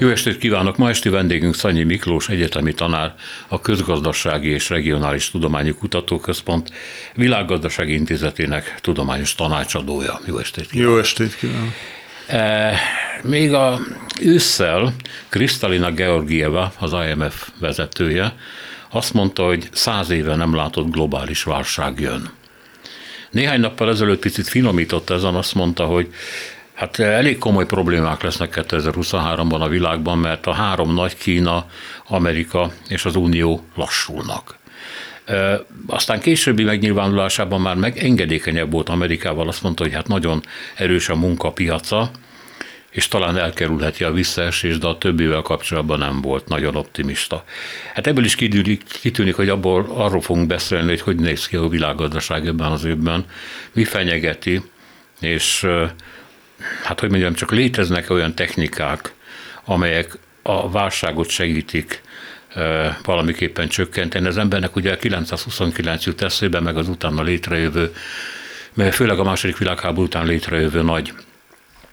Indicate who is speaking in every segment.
Speaker 1: Jó estét kívánok! Ma esti vendégünk Szanyi Miklós egyetemi tanár, a Közgazdasági és Regionális Tudományi Kutatóközpont Világgazdasági Intézetének tudományos tanácsadója. Jó estét
Speaker 2: kívánok! Jó estét kívánok!
Speaker 1: E, még a ősszel Kristalina Georgieva, az IMF vezetője, azt mondta, hogy száz éve nem látott globális válság jön. Néhány nappal ezelőtt picit finomított ezen, azt mondta, hogy Hát elég komoly problémák lesznek 2023-ban a világban, mert a három nagy Kína, Amerika és az Unió lassulnak. Aztán későbbi megnyilvánulásában már megengedékenyebb volt Amerikával, azt mondta, hogy hát nagyon erős a munkapiaca, és talán elkerülheti a visszaesés, de a többivel kapcsolatban nem volt nagyon optimista. Hát ebből is kitűnik, kitűnik hogy abból arról fogunk beszélni, hogy hogy néz ki a világgazdaság ebben az évben, mi fenyegeti, és hát hogy mondjam, csak léteznek olyan technikák, amelyek a válságot segítik valamiképpen csökkenteni. Az embernek ugye 929 jut eszébe, meg az utána létrejövő, mert főleg a második világháború után létrejövő nagy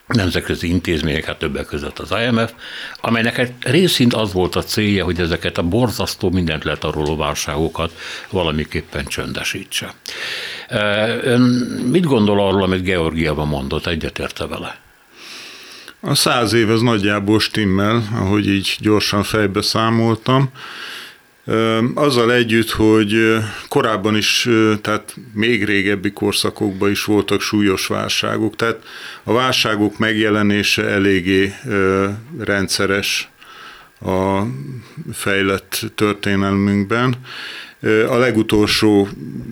Speaker 1: nemzetközi intézmények, hát többek között az IMF, amelynek részint az volt a célja, hogy ezeket a borzasztó mindent letaroló válságokat valamiképpen csöndesítse. Ön mit gondol arról, amit Georgiában mondott, egyetérte vele?
Speaker 2: A száz év az nagyjából stimmel, ahogy így gyorsan fejbe számoltam. Azzal együtt, hogy korábban is, tehát még régebbi korszakokban is voltak súlyos válságok, tehát a válságok megjelenése eléggé rendszeres a fejlett történelmünkben. A legutolsó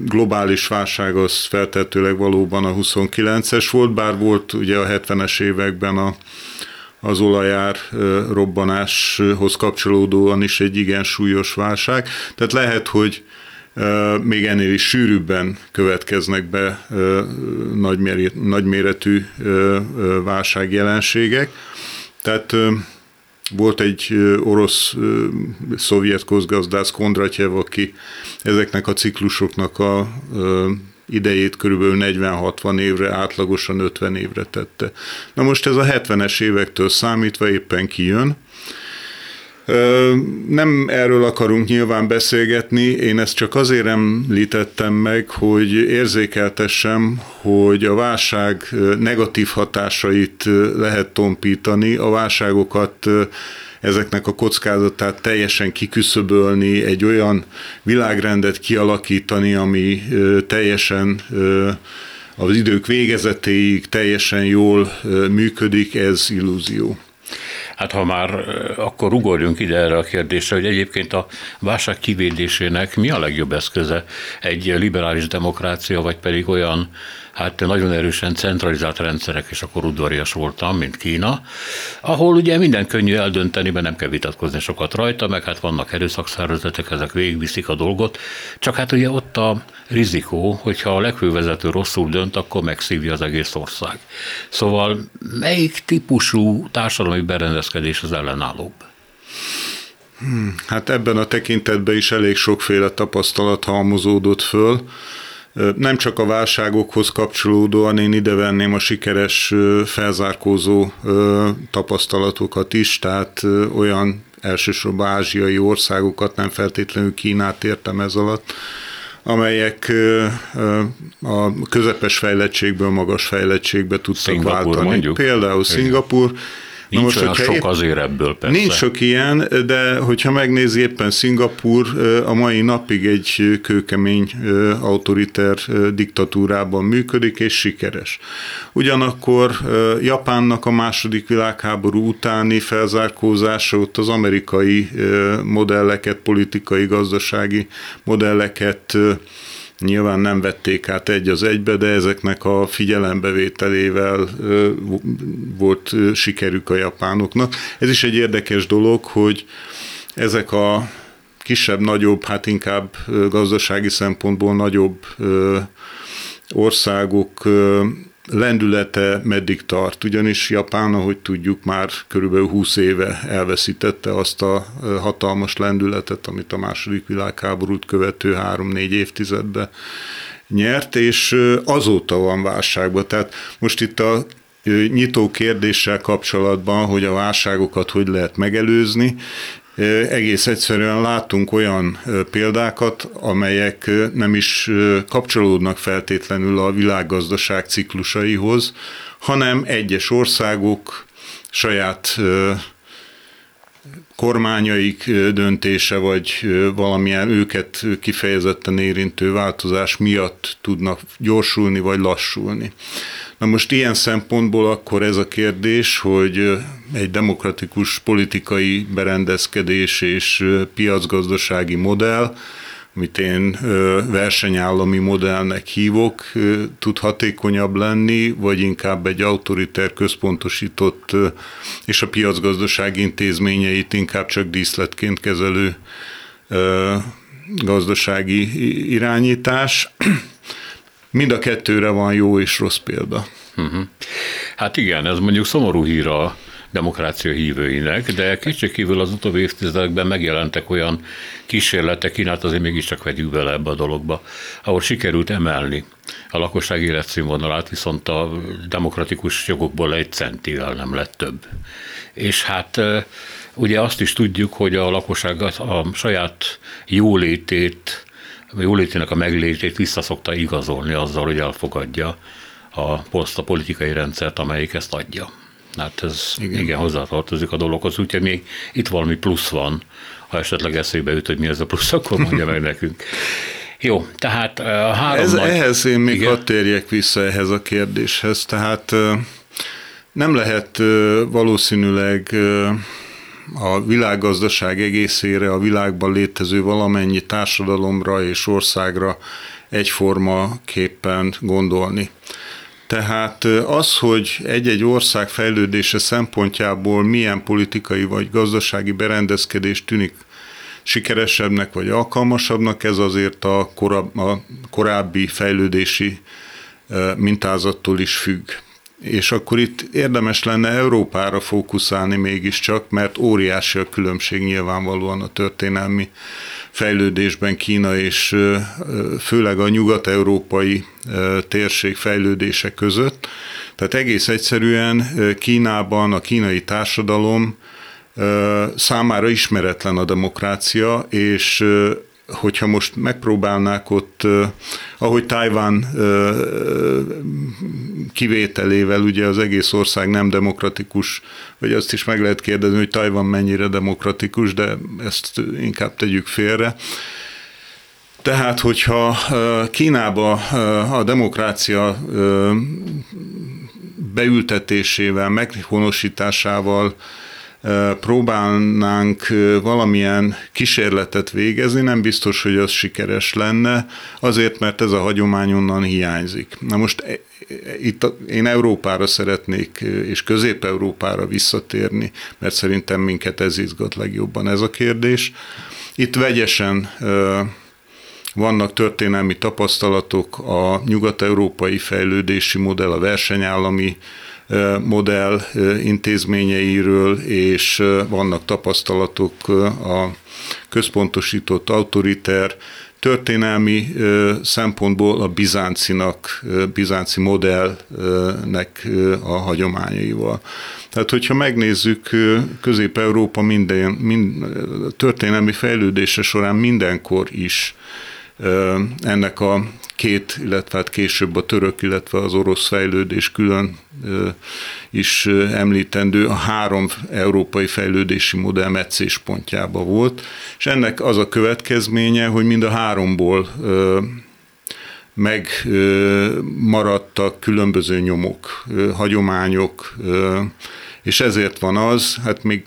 Speaker 2: globális válság az feltetőleg valóban a 29-es volt, bár volt ugye a 70-es években a az olajár robbanáshoz kapcsolódóan is egy igen súlyos válság. Tehát lehet, hogy még ennél is sűrűbben következnek be nagyméretű válságjelenségek. Tehát volt egy orosz-szovjet közgazdász Kondratyev, aki ezeknek a ciklusoknak a idejét körülbelül 40-60 évre, átlagosan 50 évre tette. Na most ez a 70-es évektől számítva éppen kijön, nem erről akarunk nyilván beszélgetni, én ezt csak azért említettem meg, hogy érzékeltessem, hogy a válság negatív hatásait lehet tompítani, a válságokat ezeknek a kockázatát teljesen kiküszöbölni, egy olyan világrendet kialakítani, ami teljesen az idők végezetéig teljesen jól működik, ez illúzió.
Speaker 1: Hát ha már akkor ugorjunk ide erre a kérdésre, hogy egyébként a válság kivédésének mi a legjobb eszköze? Egy liberális demokrácia, vagy pedig olyan hát nagyon erősen centralizált rendszerek, és akkor udvarias voltam, mint Kína, ahol ugye minden könnyű eldönteni, mert nem kell vitatkozni sokat rajta, meg hát vannak erőszakszervezetek, ezek végigviszik a dolgot, csak hát ugye ott a rizikó, hogyha a legfővezető rosszul dönt, akkor megszívja az egész ország. Szóval melyik típusú társadalmi berendezkedés az ellenállóbb?
Speaker 2: Hmm, hát ebben a tekintetben is elég sokféle tapasztalat halmozódott föl. Nem csak a válságokhoz kapcsolódóan én ide venném a sikeres felzárkózó tapasztalatokat is, tehát olyan elsősorban ázsiai országokat, nem feltétlenül Kínát értem ez alatt, amelyek a közepes fejlettségből magas fejlettségbe tudtak Szingapur, váltani.
Speaker 1: Mondjuk?
Speaker 2: Például Szingapur,
Speaker 1: Nincs most, olyan sok épp, azért ebből persze.
Speaker 2: Nincs sok ilyen, de hogyha megnézi éppen Szingapur a mai napig egy kőkemény autoriter diktatúrában működik, és sikeres. Ugyanakkor Japánnak a második világháború utáni felzárkózása ott az amerikai modelleket, politikai, gazdasági modelleket Nyilván nem vették át egy az egybe, de ezeknek a figyelembevételével volt sikerük a japánoknak. Ez is egy érdekes dolog, hogy ezek a kisebb-nagyobb, hát inkább gazdasági szempontból nagyobb országok lendülete meddig tart, ugyanis Japán, ahogy tudjuk, már körülbelül 20 éve elveszítette azt a hatalmas lendületet, amit a második világháborút követő 3-4 évtizedben nyert, és azóta van válságban. Tehát most itt a nyitó kérdéssel kapcsolatban, hogy a válságokat hogy lehet megelőzni, egész egyszerűen látunk olyan példákat, amelyek nem is kapcsolódnak feltétlenül a világgazdaság ciklusaihoz, hanem egyes országok saját kormányaik döntése, vagy valamilyen őket kifejezetten érintő változás miatt tudnak gyorsulni, vagy lassulni. Na most ilyen szempontból akkor ez a kérdés, hogy egy demokratikus politikai berendezkedés és piacgazdasági modell, amit én versenyállami modellnek hívok, tud hatékonyabb lenni, vagy inkább egy autoriter központosított és a piacgazdaság intézményeit inkább csak díszletként kezelő gazdasági irányítás. Mind a kettőre van jó és rossz példa. Uh-huh.
Speaker 1: Hát igen, ez mondjuk szomorú hír a demokrácia hívőinek, de kétségkívül az utóbbi évtizedekben megjelentek olyan kísérletek, Kínát azért mégiscsak vegyük bele ebbe a dologba, ahol sikerült emelni a lakosság életszínvonalát, viszont a demokratikus jogokból egy centivel nem lett több. És hát ugye azt is tudjuk, hogy a lakosság a saját jólétét, a jólétének a meglétét visszaszokta igazolni azzal, hogy elfogadja a a politikai rendszert, amelyik ezt adja. Hát ez igen, igen hozzátartozik a dologhoz, úgyhogy még itt valami plusz van. Ha esetleg eszébe jut, hogy mi ez a plusz, akkor mondja meg nekünk. Jó, tehát a három
Speaker 2: ez, nagy... Ehhez én még hadd térjek vissza ehhez a kérdéshez. Tehát nem lehet valószínűleg a világgazdaság egészére, a világban létező valamennyi társadalomra és országra egyforma képpen gondolni. Tehát az, hogy egy-egy ország fejlődése szempontjából milyen politikai vagy gazdasági berendezkedés tűnik sikeresebbnek vagy alkalmasabbnak, ez azért a, korab, a korábbi fejlődési mintázattól is függ. És akkor itt érdemes lenne Európára fókuszálni mégiscsak, mert óriási a különbség nyilvánvalóan a történelmi fejlődésben Kína és főleg a nyugat-európai térség fejlődése között. Tehát egész egyszerűen Kínában a kínai társadalom számára ismeretlen a demokrácia, és hogyha most megpróbálnák ott, ahogy Tajván kivételével, ugye az egész ország nem demokratikus, vagy azt is meg lehet kérdezni, hogy Tajván mennyire demokratikus, de ezt inkább tegyük félre. Tehát, hogyha Kínába a demokrácia beültetésével, meghonosításával próbálnánk valamilyen kísérletet végezni, nem biztos, hogy az sikeres lenne, azért, mert ez a hagyomány onnan hiányzik. Na most e, e, itt én Európára szeretnék, és Közép-Európára visszatérni, mert szerintem minket ez izgat legjobban ez a kérdés. Itt vegyesen vannak történelmi tapasztalatok a nyugat-európai fejlődési modell, a versenyállami modell intézményeiről, és vannak tapasztalatok a központosított autoriter történelmi szempontból a bizáncinak, bizánci modellnek a hagyományaival. Tehát, hogyha megnézzük Közép-Európa minden, mind, történelmi fejlődése során mindenkor is ennek a két, illetve hát később a török, illetve az orosz fejlődés külön is említendő, a három európai fejlődési modell meccéspontjába volt, és ennek az a következménye, hogy mind a háromból megmaradtak különböző nyomok, hagyományok, és ezért van az, hát még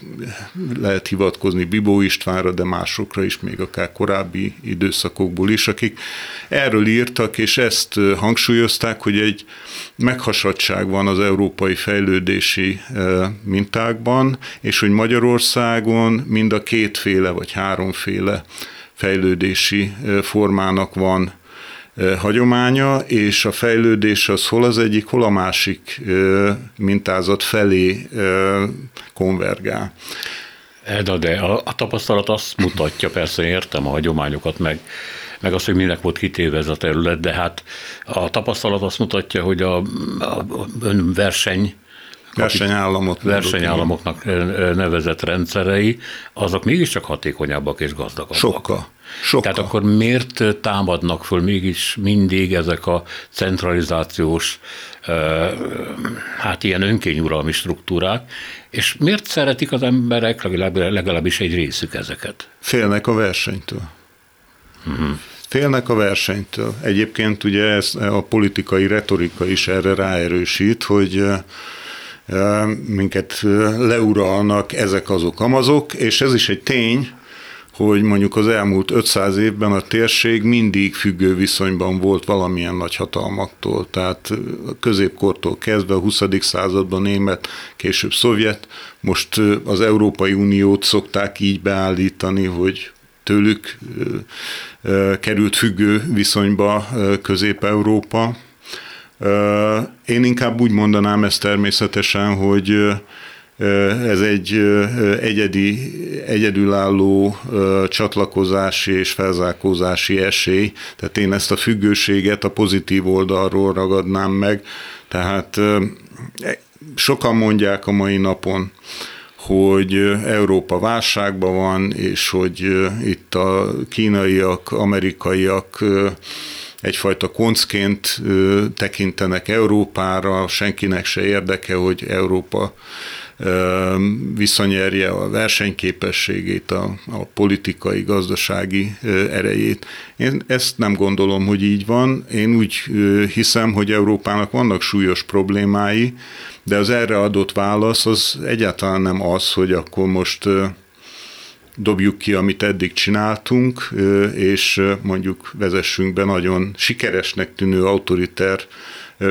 Speaker 2: lehet hivatkozni Bibó Istvánra, de másokra is, még akár korábbi időszakokból is, akik erről írtak, és ezt hangsúlyozták, hogy egy meghasadság van az európai fejlődési mintákban, és hogy Magyarországon mind a kétféle vagy háromféle fejlődési formának van hagyománya, és a fejlődés az hol az egyik, hol a másik mintázat felé konvergál.
Speaker 1: Eda, de a, a tapasztalat azt mutatja, persze értem a hagyományokat, meg, meg azt, hogy minek volt kitéve ez a terület, de hát a tapasztalat azt mutatja, hogy a, a verseny
Speaker 2: versenyállamot
Speaker 1: versenyállamoknak nevezett rendszerei, azok mégiscsak hatékonyabbak és gazdagabbak.
Speaker 2: Sokkal. Sokkal.
Speaker 1: Tehát akkor miért támadnak föl mégis mindig ezek a centralizációs, hát ilyen önkényuralmi struktúrák, és miért szeretik az emberek, legalábbis egy részük ezeket?
Speaker 2: Félnek a versenytől. Uh-huh. Félnek a versenytől. Egyébként ugye ez a politikai retorika is erre ráerősít, hogy minket leuralnak ezek azok amazok, és ez is egy tény, hogy mondjuk az elmúlt 500 évben a térség mindig függő viszonyban volt valamilyen nagy hatalmaktól. Tehát középkortól kezdve a 20. században német, később szovjet, most az Európai Uniót szokták így beállítani, hogy tőlük került függő viszonyba Közép-Európa. Én inkább úgy mondanám ezt természetesen, hogy ez egy egyedi, egyedülálló csatlakozási és felzárkózási esély, tehát én ezt a függőséget a pozitív oldalról ragadnám meg, tehát sokan mondják a mai napon, hogy Európa válságban van, és hogy itt a kínaiak, amerikaiak egyfajta koncként tekintenek Európára, senkinek se érdeke, hogy Európa visszanyerje a versenyképességét, a, a politikai, gazdasági erejét. Én ezt nem gondolom, hogy így van. Én úgy hiszem, hogy Európának vannak súlyos problémái, de az erre adott válasz az egyáltalán nem az, hogy akkor most dobjuk ki, amit eddig csináltunk, és mondjuk vezessünk be nagyon sikeresnek tűnő autoriter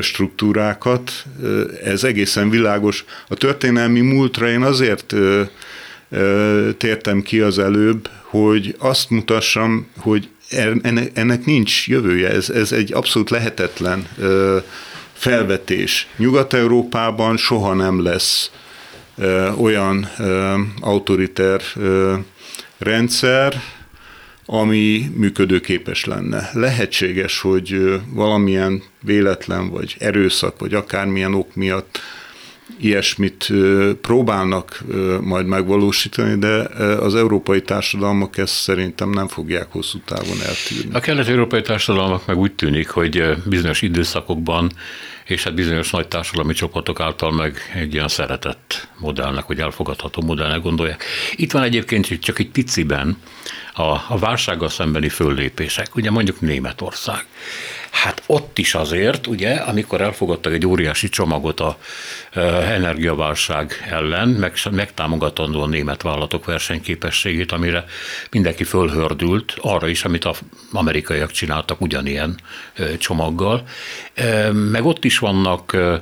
Speaker 2: struktúrákat. Ez egészen világos. A történelmi múltra én azért tértem ki az előbb, hogy azt mutassam, hogy ennek nincs jövője, ez, ez egy abszolút lehetetlen felvetés. Nyugat-Európában soha nem lesz olyan autoriter rendszer, ami működőképes lenne. Lehetséges, hogy valamilyen véletlen, vagy erőszak, vagy akármilyen ok miatt ilyesmit próbálnak majd megvalósítani, de az európai társadalmak ezt szerintem nem fogják hosszú távon eltűrni.
Speaker 1: A kelet-európai társadalmak meg úgy tűnik, hogy bizonyos időszakokban és hát bizonyos nagy társadalmi csoportok által meg egy ilyen szeretett modellnek, vagy elfogadható modellnek gondolják. Itt van egyébként csak egy piciben a, a válsággal szembeni föllépések, ugye mondjuk Németország. Hát ott is azért, ugye, amikor elfogadtak egy óriási csomagot a e, energiaválság ellen, meg, megtámogatandó a német vállalatok versenyképességét, amire mindenki fölhördült, arra is, amit az amerikaiak csináltak ugyanilyen e, csomaggal. E, meg ott is vannak e,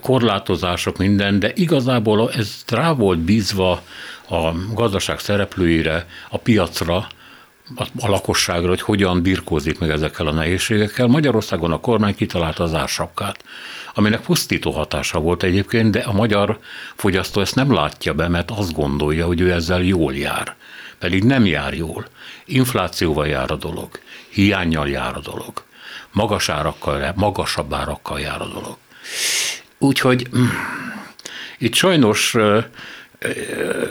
Speaker 1: korlátozások, minden, de igazából ez rá volt bízva a gazdaság szereplőire, a piacra, a lakosságra, hogy hogyan birkózik meg ezekkel a nehézségekkel. Magyarországon a kormány kitalálta az ársapkát, aminek pusztító hatása volt egyébként, de a magyar fogyasztó ezt nem látja be, mert azt gondolja, hogy ő ezzel jól jár. Pedig nem jár jól. Inflációval jár a dolog, hiányjal jár a dolog, magas árakkal, magasabb árakkal jár a dolog. Úgyhogy mm, itt sajnos,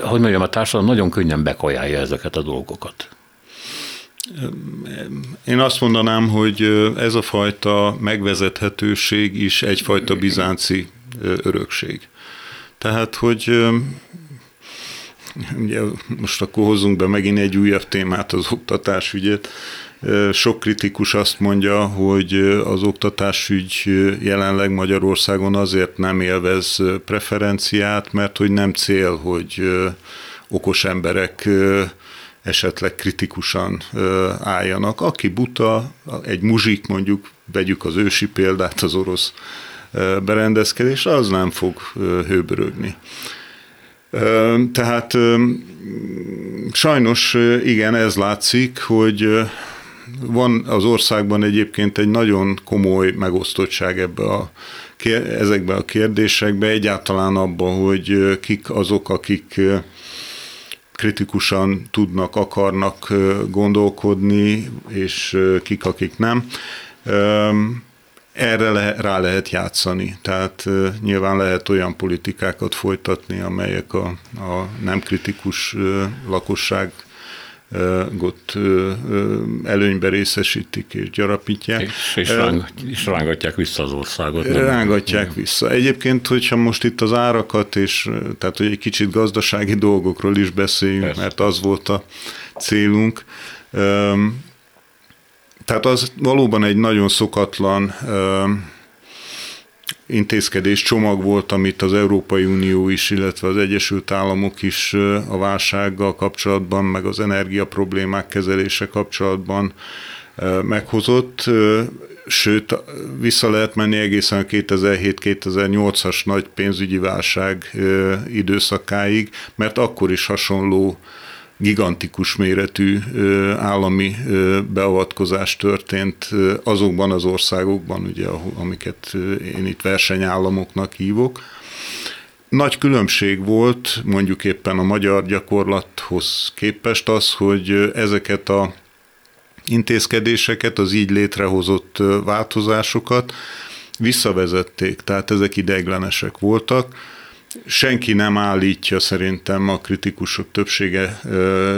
Speaker 1: hogy mondjam, a társadalom nagyon könnyen bekajálja ezeket a dolgokat.
Speaker 2: Én azt mondanám, hogy ez a fajta megvezethetőség is egyfajta bizánci örökség. Tehát, hogy ugye most akkor hozzunk be megint egy újabb témát, az oktatásügyet. Sok kritikus azt mondja, hogy az oktatásügy jelenleg Magyarországon azért nem élvez preferenciát, mert hogy nem cél, hogy okos emberek esetleg kritikusan álljanak. Aki buta, egy muzsik mondjuk, vegyük az ősi példát, az orosz berendezkedés, az nem fog hőbörögni. Tehát sajnos igen, ez látszik, hogy van az országban egyébként egy nagyon komoly megosztottság ebbe a, ezekbe a kérdésekbe, egyáltalán abban, hogy kik azok, akik kritikusan tudnak, akarnak gondolkodni, és kik, akik nem erre le, rá lehet játszani. Tehát nyilván lehet olyan politikákat folytatni, amelyek a, a nem kritikus lakosság ott előnybe részesítik és gyarapítják.
Speaker 1: És, és, rángat, és rángatják vissza az országot.
Speaker 2: Nem? Rángatják vissza. Egyébként, hogyha most itt az árakat, és tehát hogy egy kicsit gazdasági dolgokról is beszéljünk, Persze. mert az volt a célunk, tehát az valóban egy nagyon szokatlan intézkedés csomag volt, amit az Európai Unió is, illetve az Egyesült Államok is a válsággal kapcsolatban, meg az energia problémák kezelése kapcsolatban meghozott. Sőt, vissza lehet menni egészen a 2007-2008-as nagy pénzügyi válság időszakáig, mert akkor is hasonló gigantikus méretű állami beavatkozás történt azokban az országokban, ugye, amiket én itt versenyállamoknak hívok. Nagy különbség volt mondjuk éppen a magyar gyakorlathoz képest az, hogy ezeket a intézkedéseket, az így létrehozott változásokat visszavezették, tehát ezek ideiglenesek voltak senki nem állítja, szerintem a kritikusok többsége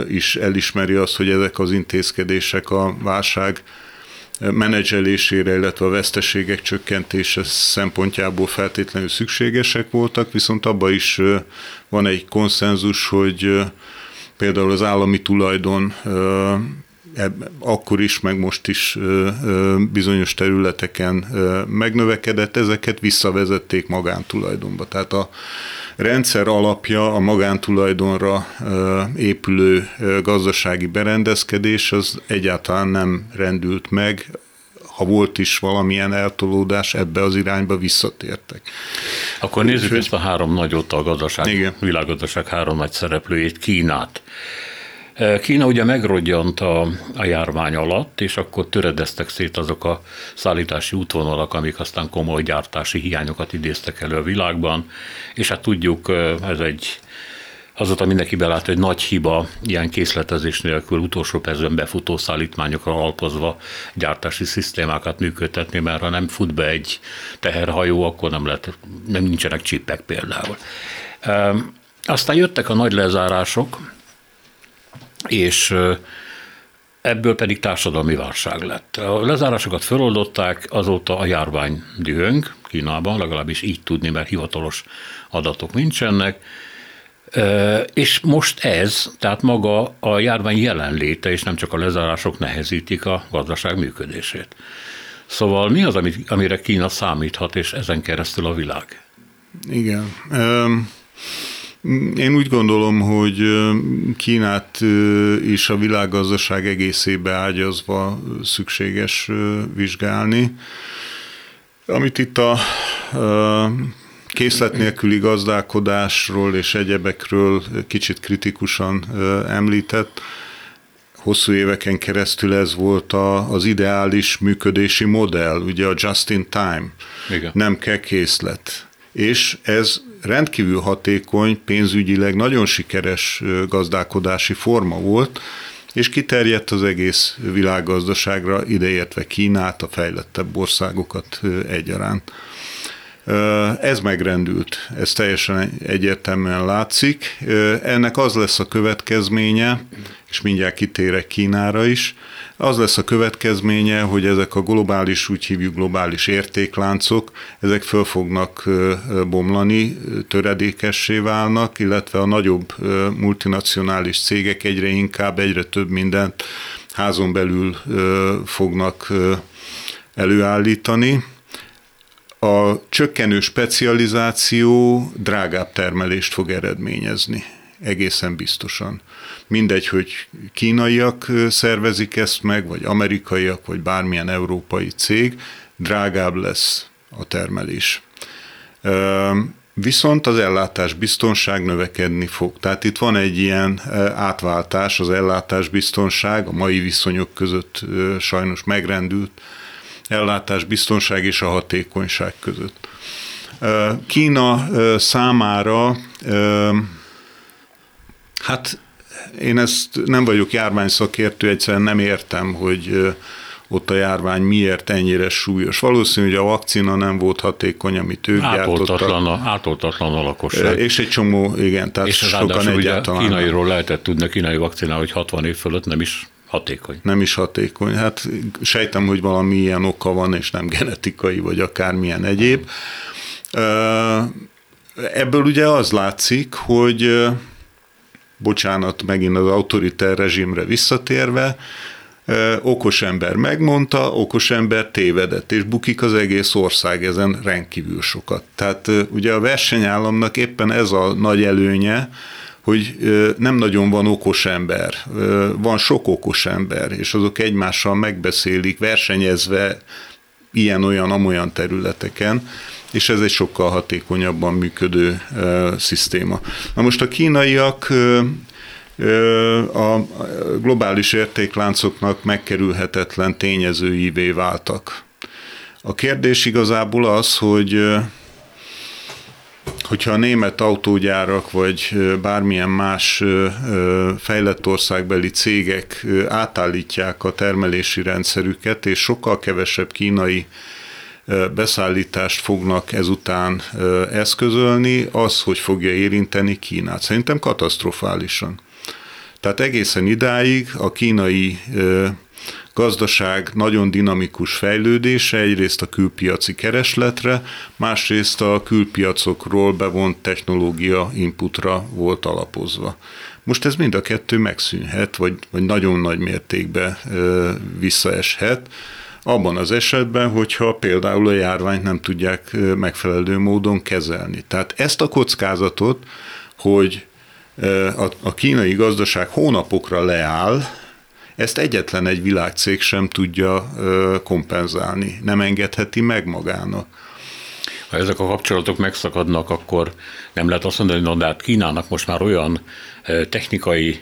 Speaker 2: is elismeri azt, hogy ezek az intézkedések a válság menedzselésére, illetve a veszteségek csökkentése szempontjából feltétlenül szükségesek voltak, viszont abban is van egy konszenzus, hogy például az állami tulajdon akkor is, meg most is bizonyos területeken megnövekedett, ezeket visszavezették magántulajdonba. Tehát a rendszer alapja a magántulajdonra épülő gazdasági berendezkedés az egyáltalán nem rendült meg, ha volt is valamilyen eltolódás, ebbe az irányba visszatértek.
Speaker 1: Akkor nézzük Úgy, ezt a három nagyot, a gazdaság, igen. világgazdaság három nagy szereplőjét, Kínát. Kína ugye megrodjant a, a járvány alatt, és akkor töredeztek szét azok a szállítási útvonalak, amik aztán komoly gyártási hiányokat idéztek elő a világban, és hát tudjuk, ez egy azóta mindenki belát, hogy nagy hiba ilyen készletezés nélkül utolsó percben befutó szállítmányokra alapozva gyártási szisztémákat működtetni, mert ha nem fut be egy teherhajó, akkor nem, lehet, nem nincsenek csipek például. Aztán jöttek a nagy lezárások, és ebből pedig társadalmi válság lett. A lezárásokat feloldották, azóta a járvány dühöng Kínában, legalábbis így tudni, mert hivatalos adatok nincsenek, és most ez, tehát maga a járvány jelenléte, és nem csak a lezárások nehezítik a gazdaság működését. Szóval mi az, amire Kína számíthat, és ezen keresztül a világ?
Speaker 2: Igen. Um én úgy gondolom, hogy Kínát is a világgazdaság egészébe ágyazva szükséges vizsgálni. Amit itt a készlet nélküli gazdálkodásról és egyebekről kicsit kritikusan említett, hosszú éveken keresztül ez volt a, az ideális működési modell, ugye a just in time, Igen. nem kell készlet. És ez rendkívül hatékony, pénzügyileg nagyon sikeres gazdálkodási forma volt, és kiterjedt az egész világgazdaságra, ideértve Kínát, a fejlettebb országokat egyaránt. Ez megrendült, ez teljesen egyértelműen látszik. Ennek az lesz a következménye, és mindjárt kitérek Kínára is, az lesz a következménye, hogy ezek a globális, úgy hívjuk globális értékláncok, ezek föl fognak bomlani, töredékessé válnak, illetve a nagyobb multinacionális cégek egyre inkább, egyre több mindent házon belül fognak előállítani. A csökkenő specializáció drágább termelést fog eredményezni, egészen biztosan mindegy, hogy kínaiak szervezik ezt meg, vagy amerikaiak, vagy bármilyen európai cég, drágább lesz a termelés. Viszont az ellátás biztonság növekedni fog. Tehát itt van egy ilyen átváltás, az ellátás biztonság a mai viszonyok között sajnos megrendült ellátás biztonság és a hatékonyság között. Kína számára, hát én ezt nem vagyok járványszakértő, egyszerűen nem értem, hogy ott a járvány miért ennyire súlyos. Valószínű, hogy a vakcina nem volt hatékony, amit ők
Speaker 1: átoltatlan, gyártottak. Átoltatlan a lakosság.
Speaker 2: És egy csomó, igen, tehát
Speaker 1: és sokan egyáltalán. kínairól lehetett tudni, a kínai vakcina, hogy 60 év fölött nem is hatékony.
Speaker 2: Nem is hatékony. Hát sejtem, hogy valami ilyen oka van, és nem genetikai, vagy akármilyen egyéb. Ebből ugye az látszik, hogy bocsánat, megint az autoriter rezsimre visszatérve, okos ember megmondta, okos ember tévedett, és bukik az egész ország ezen rendkívül sokat. Tehát ugye a versenyállamnak éppen ez a nagy előnye, hogy nem nagyon van okos ember, van sok okos ember, és azok egymással megbeszélik, versenyezve ilyen-olyan, amolyan területeken, és ez egy sokkal hatékonyabban működő szisztéma. Na most a kínaiak a globális értékláncoknak megkerülhetetlen tényezőivé váltak. A kérdés igazából az, hogy hogyha a német autógyárak vagy bármilyen más fejlett országbeli cégek átállítják a termelési rendszerüket, és sokkal kevesebb kínai beszállítást fognak ezután eszközölni, az, hogy fogja érinteni Kínát. Szerintem katasztrofálisan. Tehát egészen idáig a kínai gazdaság nagyon dinamikus fejlődése, egyrészt a külpiaci keresletre, másrészt a külpiacokról bevont technológia inputra volt alapozva. Most ez mind a kettő megszűnhet, vagy, vagy nagyon nagy mértékben ö, visszaeshet, abban az esetben, hogyha például a járványt nem tudják megfelelő módon kezelni. Tehát ezt a kockázatot, hogy a, kínai gazdaság hónapokra leáll, ezt egyetlen egy világcég sem tudja kompenzálni, nem engedheti meg magának.
Speaker 1: Ha ezek a kapcsolatok megszakadnak, akkor nem lehet azt mondani, hogy hát Kínának most már olyan technikai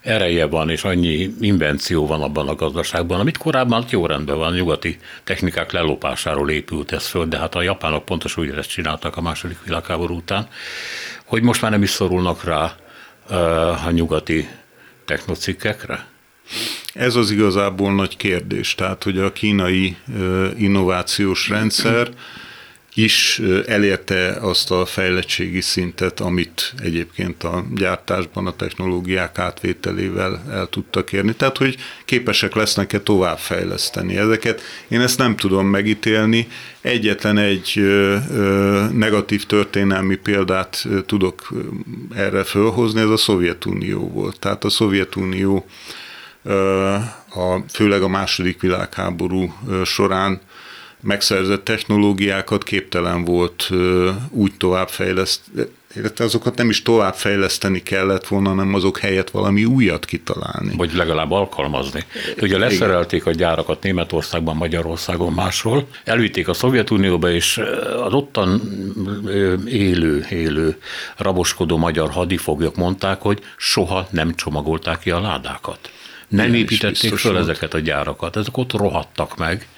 Speaker 1: ereje van, és annyi invenció van abban a gazdaságban, amit korábban jó rendben van, nyugati technikák lelopásáról épült ez föl, de hát a japánok pontosan úgy ezt csináltak a második világháború után, hogy most már nem is szorulnak rá a nyugati technocikkekre?
Speaker 2: Ez az igazából nagy kérdés, tehát hogy a kínai innovációs rendszer is elérte azt a fejlettségi szintet, amit egyébként a gyártásban a technológiák átvételével el tudtak érni. Tehát, hogy képesek lesznek-e továbbfejleszteni ezeket. Én ezt nem tudom megítélni. Egyetlen egy negatív történelmi példát tudok erre fölhozni, ez a Szovjetunió volt. Tehát a Szovjetunió a, főleg a második világháború során megszerzett technológiákat képtelen volt úgy továbbfejleszteni, illetve azokat nem is továbbfejleszteni kellett volna, hanem azok helyett valami újat kitalálni.
Speaker 1: Vagy legalább alkalmazni. Ugye leszerelték a gyárakat Németországban, Magyarországon, máshol, elvitték a Szovjetunióba, és az ottan élő, élő, raboskodó magyar hadifoglyok mondták, hogy soha nem csomagolták ki a ládákat. Nem Igen, építették volt. ezeket a gyárakat, ezek ott rohadtak meg,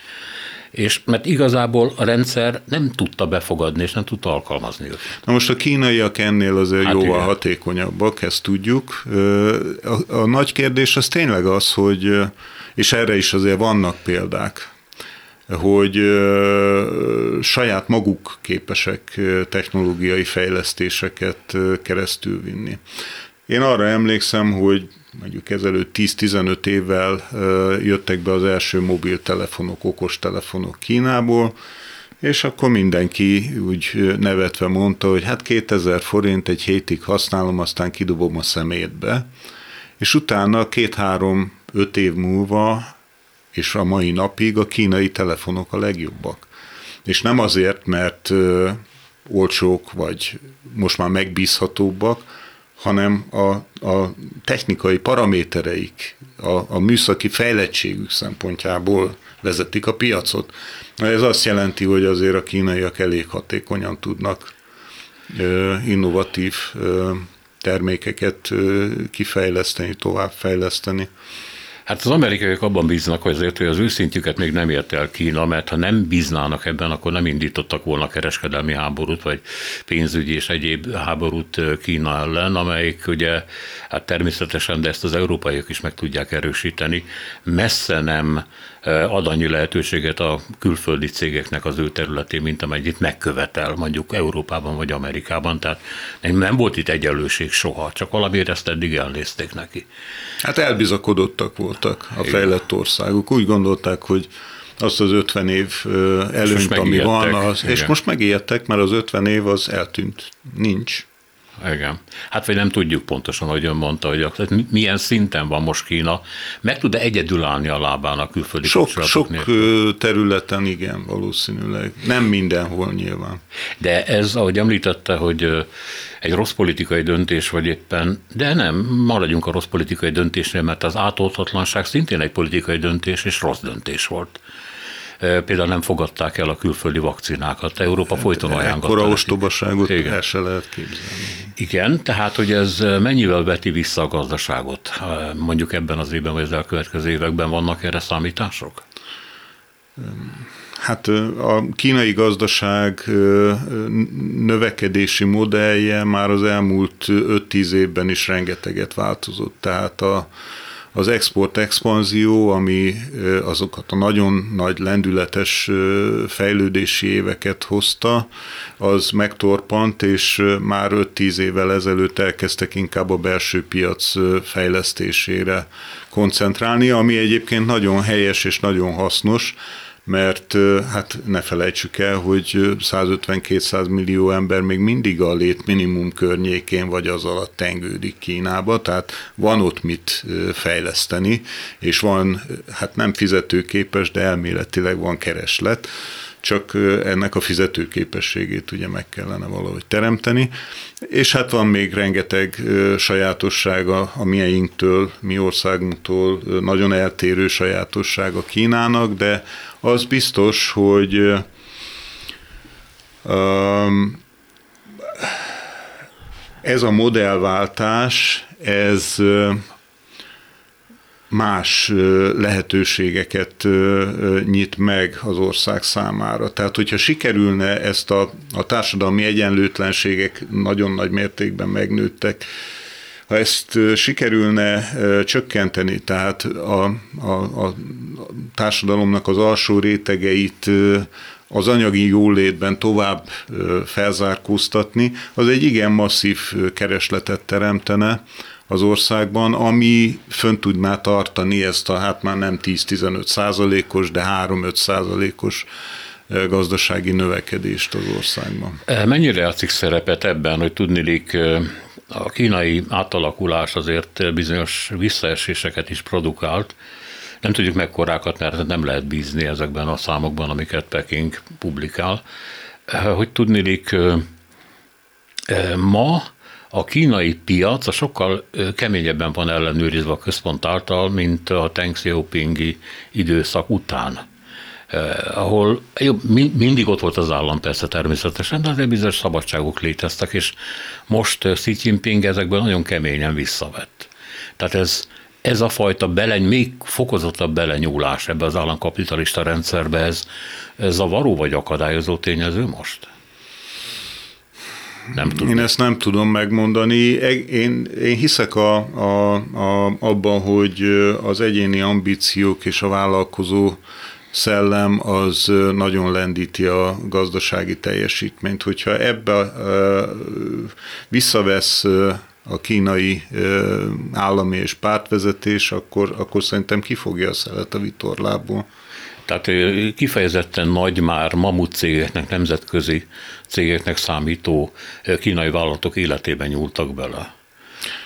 Speaker 1: és mert igazából a rendszer nem tudta befogadni, és nem tudta alkalmazni őket.
Speaker 2: Na most a kínaiak ennél azért hát jóval igen. hatékonyabbak, ezt tudjuk. A, a nagy kérdés az tényleg az, hogy, és erre is azért vannak példák, hogy saját maguk képesek technológiai fejlesztéseket keresztül vinni. Én arra emlékszem, hogy mondjuk ezelőtt 10-15 évvel jöttek be az első mobiltelefonok, okostelefonok Kínából, és akkor mindenki úgy nevetve mondta, hogy hát 2000 forint egy hétig használom, aztán kidobom a szemétbe. És utána két-három, öt év múlva, és a mai napig a kínai telefonok a legjobbak. És nem azért, mert olcsók, vagy most már megbízhatóbbak, hanem a, a technikai paramétereik, a, a műszaki fejlettségük szempontjából vezetik a piacot. Ez azt jelenti, hogy azért a kínaiak elég hatékonyan tudnak innovatív termékeket kifejleszteni, továbbfejleszteni.
Speaker 1: Hát az amerikaiak abban bíznak azért, hogy az őszintjüket még nem ért el Kína, mert ha nem bíznának ebben, akkor nem indítottak volna kereskedelmi háborút, vagy pénzügyi és egyéb háborút Kína ellen, amelyik ugye, hát természetesen, de ezt az európaiak is meg tudják erősíteni, messze nem ad annyi lehetőséget a külföldi cégeknek az ő területén, mint amennyit megkövetel mondjuk Európában vagy Amerikában. Tehát nem volt itt egyenlőség soha, csak valamiért ezt eddig elnézték neki.
Speaker 2: Hát elbizakodottak voltak a fejlett országok. Úgy gondolták, hogy azt az 50 év előnyt, ami van, az, és most megijedtek, mert az 50 év az eltűnt. Nincs.
Speaker 1: Igen. Hát vagy nem tudjuk pontosan, hogy ön mondta, hogy tehát milyen szinten van most Kína. Meg tud-e egyedül állni a lábán a külföldi
Speaker 2: Sok, sok nélkül? területen igen, valószínűleg. Nem mindenhol nyilván.
Speaker 1: De ez, ahogy említette, hogy egy rossz politikai döntés, vagy éppen, de nem, maradjunk a rossz politikai döntésnél, mert az átoltatlanság szintén egy politikai döntés, és rossz döntés volt például nem fogadták el a külföldi vakcinákat. Európa folyton hát, ajánlott.
Speaker 2: Ekkora ostobaságot el se lehet képzelni.
Speaker 1: Igen, tehát hogy ez mennyivel veti vissza a gazdaságot? Mondjuk ebben az évben, vagy az elkövetkező években vannak erre számítások?
Speaker 2: Hát a kínai gazdaság növekedési modellje már az elmúlt 5-10 évben is rengeteget változott. Tehát a, az export expanzió, ami azokat a nagyon nagy lendületes fejlődési éveket hozta, az megtorpant, és már 5-10 évvel ezelőtt elkezdtek inkább a belső piac fejlesztésére koncentrálni, ami egyébként nagyon helyes és nagyon hasznos, mert hát ne felejtsük el, hogy 150-200 millió ember még mindig a lét minimum környékén vagy az alatt tengődik Kínába, tehát van ott mit fejleszteni, és van, hát nem fizetőképes, de elméletileg van kereslet, csak ennek a fizetőképességét ugye meg kellene valahogy teremteni. És hát van még rengeteg sajátossága a mieinktől, mi országunktól, nagyon eltérő sajátossága Kínának, de az biztos, hogy ez a modellváltás, ez más lehetőségeket nyit meg az ország számára. Tehát, hogyha sikerülne ezt a, a társadalmi egyenlőtlenségek nagyon nagy mértékben megnőttek, ha ezt sikerülne csökkenteni, tehát a, a, a társadalomnak az alsó rétegeit az anyagi jólétben tovább felzárkóztatni, az egy igen masszív keresletet teremtene az országban, ami fönn tudná tartani ezt a hát már nem 10-15 százalékos, de 3-5 százalékos gazdasági növekedést az országban.
Speaker 1: Mennyire játszik szerepet ebben, hogy tudnilik a kínai átalakulás azért bizonyos visszaeséseket is produkált. Nem tudjuk mekkorákat, mert nem lehet bízni ezekben a számokban, amiket Peking publikál. Hogy tudnilik, ma a kínai piac a sokkal keményebben van ellenőrizve a központ által, mint a Deng Xiaopingi időszak után. Eh, ahol jó, mindig ott volt az állam persze természetesen, de azért bizonyos szabadságok léteztek, és most Xi Jinping ezekből nagyon keményen visszavett. Tehát ez, ez a fajta bele, még fokozottabb belenyúlás ebbe az államkapitalista rendszerbe, ez, ez zavaró vagy akadályozó tényező most?
Speaker 2: Nem tudom. Én ezt nem tudom megmondani. Én, én hiszek a, a, a, abban, hogy az egyéni ambíciók és a vállalkozó szellem az nagyon lendíti a gazdasági teljesítményt. Hogyha ebbe visszavesz a kínai állami és pártvezetés, akkor, akkor szerintem kifogja a szelet a vitorlából.
Speaker 1: Tehát kifejezetten nagy már mamut cégeknek, nemzetközi cégeknek számító kínai vállalatok életében nyúltak bele.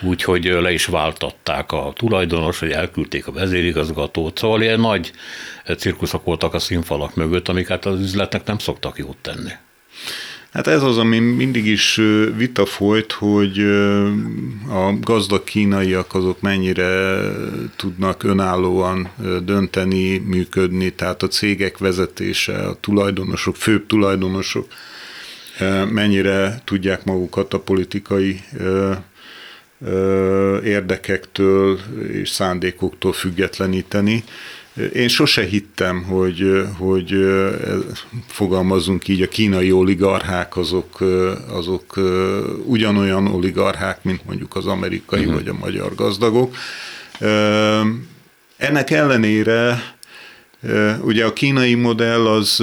Speaker 1: Úgyhogy le is váltatták a tulajdonos, hogy elküldték a vezérigazgatót, szóval ilyen nagy cirkuszok voltak a színfalak mögött, amik hát az üzletnek nem szoktak jót tenni.
Speaker 2: Hát ez az, ami mindig is vita folyt, hogy a gazdag kínaiak azok mennyire tudnak önállóan dönteni, működni, tehát a cégek vezetése, a tulajdonosok, főbb tulajdonosok mennyire tudják magukat a politikai érdekektől és szándékoktól függetleníteni. Én sose hittem, hogy, hogy fogalmazunk így, a kínai oligarchák azok, azok ugyanolyan oligarchák, mint mondjuk az amerikai uh-huh. vagy a magyar gazdagok. Ennek ellenére Ugye a kínai modell az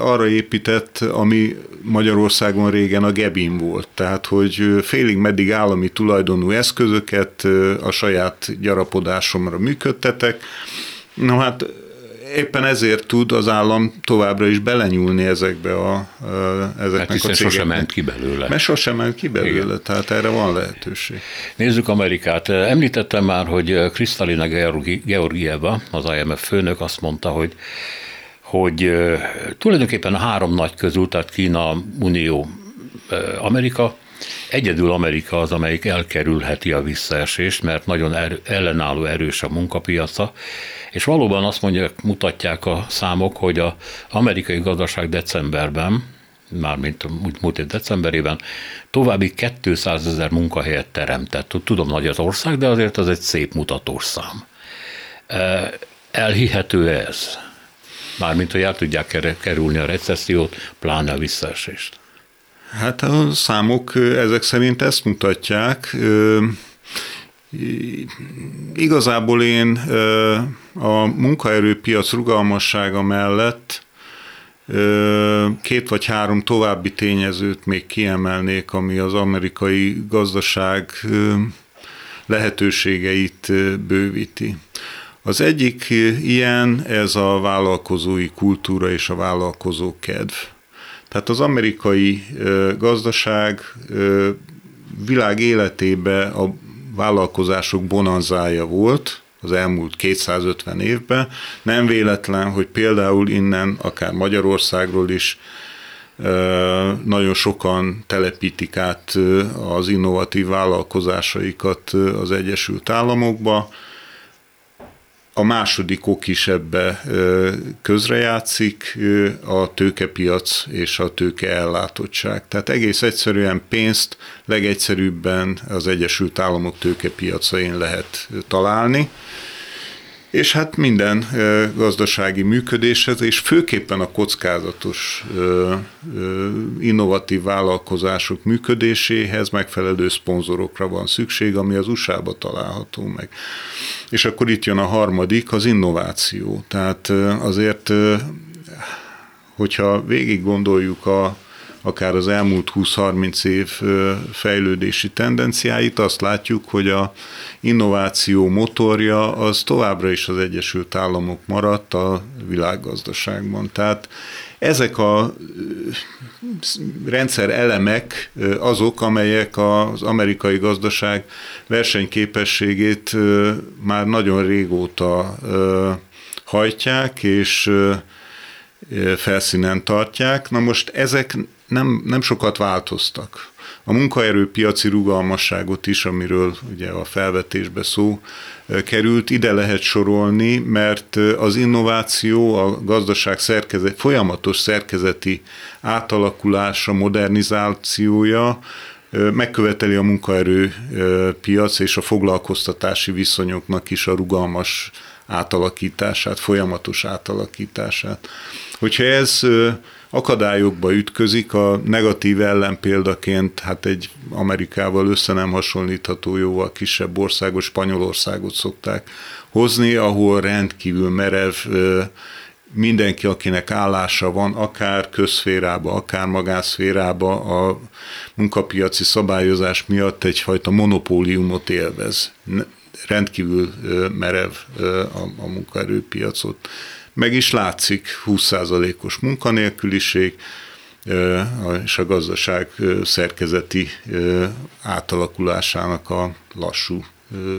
Speaker 2: arra épített, ami Magyarországon régen a Gebin volt, tehát hogy félig meddig állami tulajdonú eszközöket a saját gyarapodásomra működtetek. No hát éppen ezért tud az állam továbbra is belenyúlni ezekbe a, ezeknek hát
Speaker 1: a cégeknek. sosem ment ki belőle.
Speaker 2: Mert sosem ment ki belőle, Igen. tehát erre van lehetőség.
Speaker 1: Nézzük Amerikát. Említettem már, hogy Kristalina Georgieva, az IMF főnök azt mondta, hogy hogy tulajdonképpen a három nagy közül, tehát Kína, Unió, Amerika, Egyedül Amerika az, amelyik elkerülheti a visszaesést, mert nagyon er, ellenálló erős a munkapiaca, és valóban azt mondják, mutatják a számok, hogy az amerikai gazdaság decemberben, mármint múlt év decemberében, további 200 ezer munkahelyet teremtett. Tudom, nagy az ország, de azért az egy szép mutatós szám. E, elhihető ez? Mármint, hogy el tudják kerülni a recessziót, pláne a visszaesést.
Speaker 2: Hát a számok ezek szerint ezt mutatják. Igazából én a munkaerőpiac rugalmassága mellett két vagy három további tényezőt még kiemelnék, ami az amerikai gazdaság lehetőségeit bővíti. Az egyik ilyen, ez a vállalkozói kultúra és a vállalkozó kedv. Tehát az amerikai gazdaság világ életében a vállalkozások bonanzája volt az elmúlt 250 évben. Nem véletlen, hogy például innen, akár Magyarországról is nagyon sokan telepítik át az innovatív vállalkozásaikat az Egyesült Államokba, a második ok is ebbe közrejátszik, a tőkepiac és a tőke ellátottság. Tehát egész egyszerűen pénzt legegyszerűbben az Egyesült Államok tőkepiacain lehet találni, és hát minden gazdasági működéshez, és főképpen a kockázatos innovatív vállalkozások működéséhez megfelelő szponzorokra van szükség, ami az USA-ba található meg. És akkor itt jön a harmadik, az innováció. Tehát azért, hogyha végig gondoljuk a akár az elmúlt 20-30 év fejlődési tendenciáit, azt látjuk, hogy a innováció motorja az továbbra is az Egyesült Államok maradt a világgazdaságban. Tehát ezek a rendszer elemek azok, amelyek az amerikai gazdaság versenyképességét már nagyon régóta hajtják, és felszínen tartják. Na most ezek nem, nem sokat változtak. A munkaerőpiaci rugalmasságot is, amiről ugye a felvetésbe szó került, ide lehet sorolni, mert az innováció, a gazdaság szerkezet, folyamatos szerkezeti átalakulása, modernizációja megköveteli a munkaerőpiac és a foglalkoztatási viszonyoknak is a rugalmas átalakítását, folyamatos átalakítását. Hogyha ez akadályokba ütközik, a negatív ellenpéldaként hát egy Amerikával össze nem hasonlítható jóval kisebb országot, Spanyolországot szokták hozni, ahol rendkívül merev mindenki, akinek állása van, akár közszférába, akár magánszférába a munkapiaci szabályozás miatt egyfajta monopóliumot élvez. Rendkívül merev a, a munkaerőpiacot meg is látszik 20%-os munkanélküliség, és a gazdaság szerkezeti átalakulásának a lassú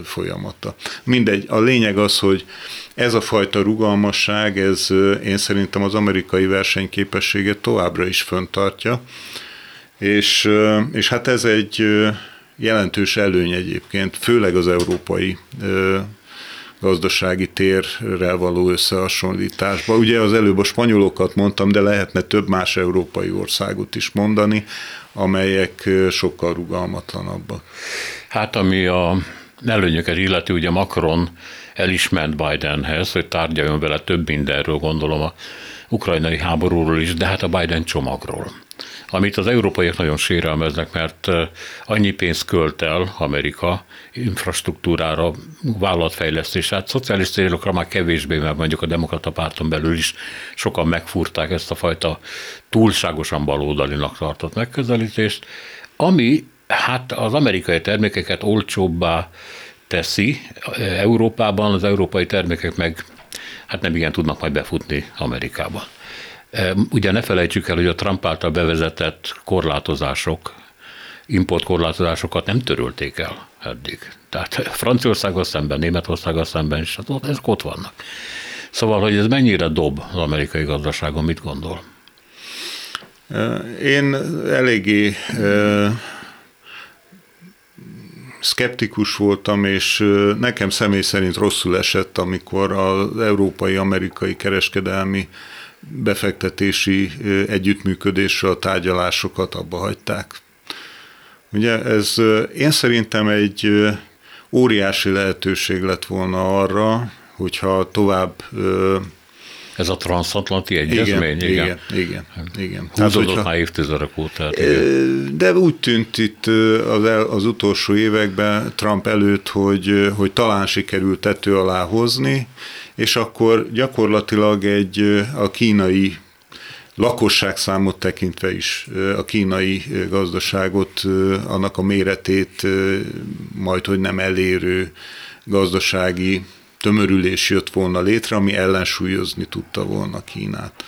Speaker 2: folyamata. Mindegy, a lényeg az, hogy ez a fajta rugalmasság, ez én szerintem az amerikai versenyképességet továbbra is föntartja, és, és hát ez egy jelentős előny egyébként, főleg az európai gazdasági térrel való összehasonlításba. Ugye az előbb a spanyolokat mondtam, de lehetne több más európai országot is mondani, amelyek sokkal rugalmatlanabbak.
Speaker 1: Hát ami a előnyöket illeti, ugye Macron elismert Bidenhez, hogy tárgyaljon vele több mindenről, gondolom a ukrajnai háborúról is, de hát a Biden csomagról amit az európaiak nagyon sérelmeznek, mert annyi pénzt költ el Amerika infrastruktúrára, vállalatfejlesztésre, hát szociális célokra már kevésbé, mert mondjuk a demokrata párton belül is sokan megfúrták ezt a fajta túlságosan baloldalinak tartott megközelítést, ami hát az amerikai termékeket olcsóbbá teszi Európában, az európai termékek meg hát nem igen tudnak majd befutni Amerikában. Ugye ne felejtsük el, hogy a Trump által bevezetett korlátozások, importkorlátozásokat nem törölték el eddig. Tehát Franciaországgal szemben, Németországgal szemben is, hát ezek ott vannak. Szóval, hogy ez mennyire dob az amerikai gazdaságon, mit gondol?
Speaker 2: Én eléggé szkeptikus voltam, és nekem személy szerint rosszul esett, amikor az európai-amerikai kereskedelmi befektetési együttműködésről a tárgyalásokat abba hagyták. Ugye ez én szerintem egy óriási lehetőség lett volna arra, hogyha tovább
Speaker 1: ez a transatlanti egyezmény?
Speaker 2: Igen, igen, igen. igen.
Speaker 1: Húzódott már évtizedek óta. Hát igen.
Speaker 2: De úgy tűnt itt az, el, az utolsó években Trump előtt, hogy, hogy talán sikerült tető alá hozni, és akkor gyakorlatilag egy a kínai lakosságszámot tekintve is a kínai gazdaságot, annak a méretét majd, hogy nem elérő gazdasági tömörülés jött volna létre, ami ellensúlyozni tudta volna Kínát.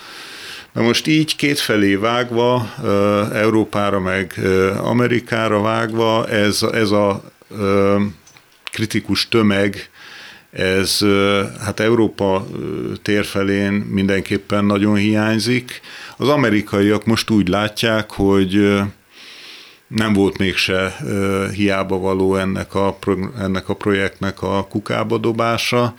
Speaker 2: Na most így kétfelé vágva, Európára meg Amerikára vágva, ez, ez a kritikus tömeg ez hát Európa térfelén mindenképpen nagyon hiányzik. Az amerikaiak most úgy látják, hogy nem volt mégse hiába való ennek a, ennek a projektnek a kukába dobása,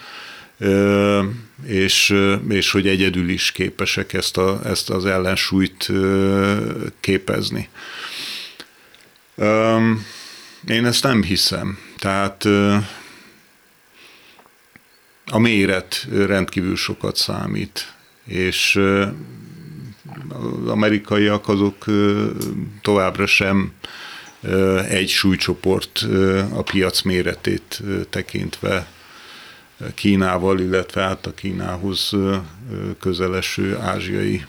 Speaker 2: és, és hogy egyedül is képesek ezt, a, ezt az ellensúlyt képezni. Én ezt nem hiszem. Tehát a méret rendkívül sokat számít, és az amerikaiak azok továbbra sem egy súlycsoport a piac méretét tekintve Kínával, illetve át a Kínához közeleső ázsiai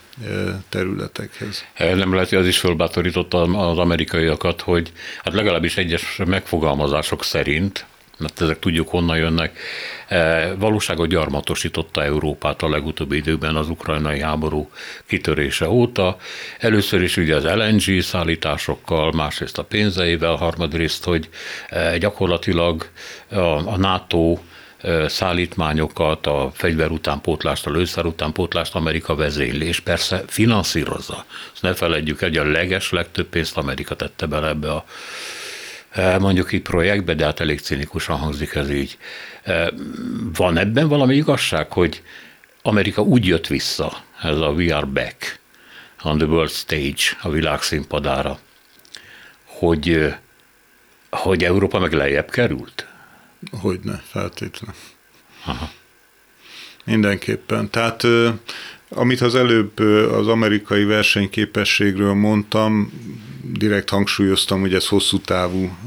Speaker 2: területekhez.
Speaker 1: Nem lehet, hogy az is fölbátorította az amerikaiakat, hogy hát legalábbis egyes megfogalmazások szerint mert ezek tudjuk honnan jönnek, e, valóságot gyarmatosította Európát a legutóbbi időben az ukrajnai háború kitörése óta. Először is ugye az LNG szállításokkal, másrészt a pénzeivel, harmadrészt, hogy e, gyakorlatilag a NATO e, szállítmányokat, a fegyver utánpótlást, a lőszer utánpótlást Amerika vezényli, és persze finanszírozza. Ezt ne felejtjük el, hogy a leges legtöbb pénzt Amerika tette bele ebbe a mondjuk így projektbe, de hát elég cinikusan hangzik ez így. Van ebben valami igazság, hogy Amerika úgy jött vissza, ez a We are back on the world stage, a világ színpadára, hogy, hogy Európa meg lejjebb került?
Speaker 2: Hogyne, feltétlenül. Aha. Mindenképpen. Tehát amit az előbb az amerikai versenyképességről mondtam, direkt hangsúlyoztam, hogy ez hosszú távú